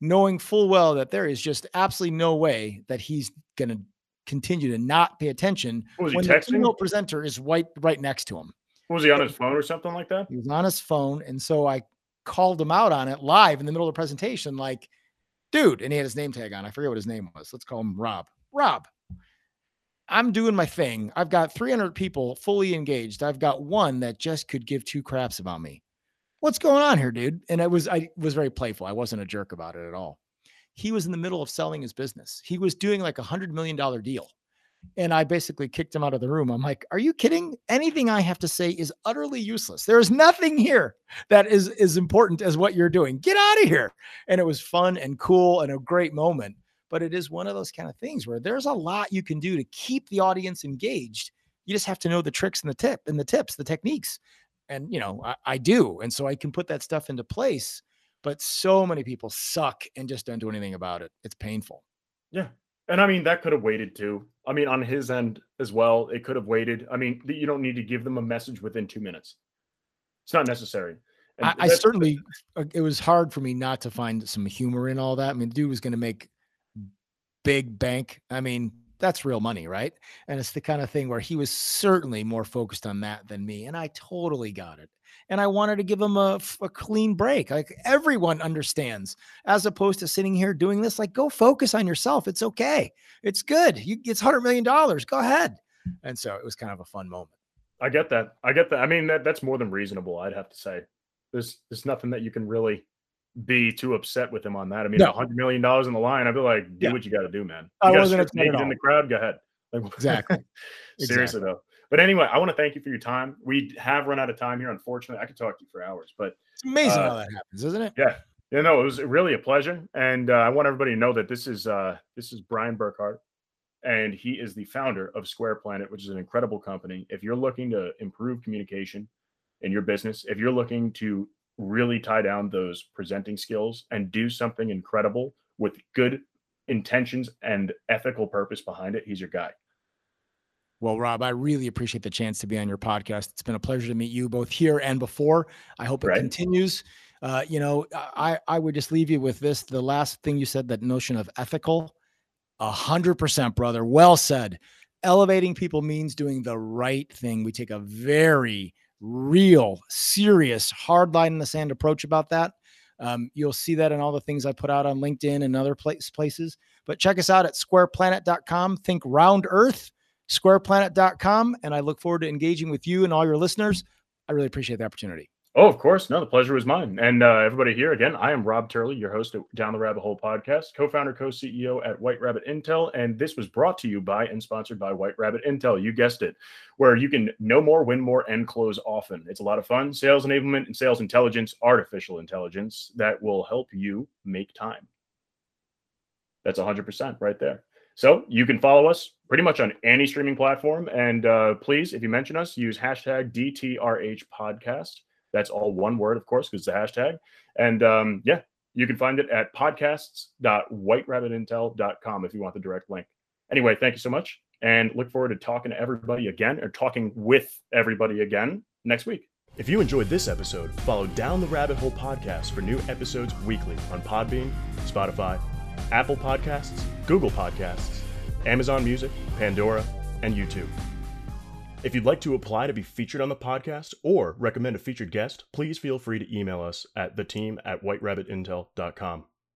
knowing full well that there is just absolutely no way that he's going to continue to not pay attention What was he when the texting? keynote presenter is right right next to him. Was he on his phone or something like that? He was on his phone. And so I called him out on it live in the middle of the presentation, like, dude, and he had his name tag on. I forget what his name was. Let's call him Rob. Rob, I'm doing my thing. I've got 300 people fully engaged. I've got one that just could give two craps about me. What's going on here, dude? And I was I was very playful. I wasn't a jerk about it at all. He was in the middle of selling his business. He was doing like a hundred million dollar deal. And I basically kicked him out of the room. I'm like, are you kidding? Anything I have to say is utterly useless. There is nothing here that is as important as what you're doing. Get out of here. And it was fun and cool and a great moment. But it is one of those kind of things where there's a lot you can do to keep the audience engaged. You just have to know the tricks and the tip and the tips, the techniques. And you know, I, I do. And so I can put that stuff into place. But so many people suck and just don't do anything about it. It's painful. Yeah. And I mean, that could have waited too. I mean, on his end as well, it could have waited. I mean, you don't need to give them a message within two minutes. It's not necessary. I, I, certainly, uh, it was hard for me not to find some humor in all that. I mean, dude was going to make big bank. I mean, that's real money, right? And it's the kind of thing where he was certainly more focused on that than me. And I totally got it. And I wanted to give him a, a clean break. Like everyone understands, as opposed to sitting here doing this, like go focus on yourself. It's okay. It's good. You, it's $100 million. Go ahead. And so it was kind of a fun moment. I get that. I get that. I mean, that, that's more than reasonable, I'd have to say. There's, there's nothing that you can really be too upset with him on that. I mean, a no. hundred million dollars in the line, I'd be like, do yeah. what you got to do, man. You I wasn't in the crowd. Go ahead. Like, exactly. Seriously exactly. though. But anyway, I want to thank you for your time. We have run out of time here. Unfortunately, I could talk to you for hours, but it's amazing uh, how that happens, isn't it? Yeah. You know, it was really a pleasure, and uh, I want everybody to know that this is uh, this is Brian Burkhart, and he is the founder of Square Planet, which is an incredible company. If you're looking to improve communication in your business, if you're looking to really tie down those presenting skills and do something incredible with good intentions and ethical purpose behind it, he's your guy. Well, Rob, I really appreciate the chance to be on your podcast. It's been a pleasure to meet you both here and before. I hope it right. continues. Uh, you know, I I would just leave you with this. The last thing you said, that notion of ethical, a hundred percent, brother. Well said. Elevating people means doing the right thing. We take a very real, serious, hard line in the sand approach about that. Um, you'll see that in all the things I put out on LinkedIn and other place, places. But check us out at squareplanet.com. Think round earth, squareplanet.com. And I look forward to engaging with you and all your listeners. I really appreciate the opportunity. Oh, of course. No, the pleasure was mine. And uh, everybody here, again, I am Rob Turley, your host at Down the Rabbit Hole podcast, co founder, co CEO at White Rabbit Intel. And this was brought to you by and sponsored by White Rabbit Intel. You guessed it, where you can know more, win more, and close often. It's a lot of fun. Sales enablement and sales intelligence, artificial intelligence that will help you make time. That's 100% right there. So you can follow us pretty much on any streaming platform. And uh, please, if you mention us, use hashtag DTRH podcast that's all one word, of course, because it's a hashtag. And um, yeah, you can find it at podcasts.whiterabbitintel.com if you want the direct link. Anyway, thank you so much and look forward to talking to everybody again or talking with everybody again next week. If you enjoyed this episode, follow Down the Rabbit Hole podcast for new episodes weekly on Podbean, Spotify, Apple Podcasts, Google Podcasts, Amazon Music, Pandora, and YouTube. If you'd like to apply to be featured on the podcast or recommend a featured guest, please feel free to email us at the team at whiterabbitintel.com.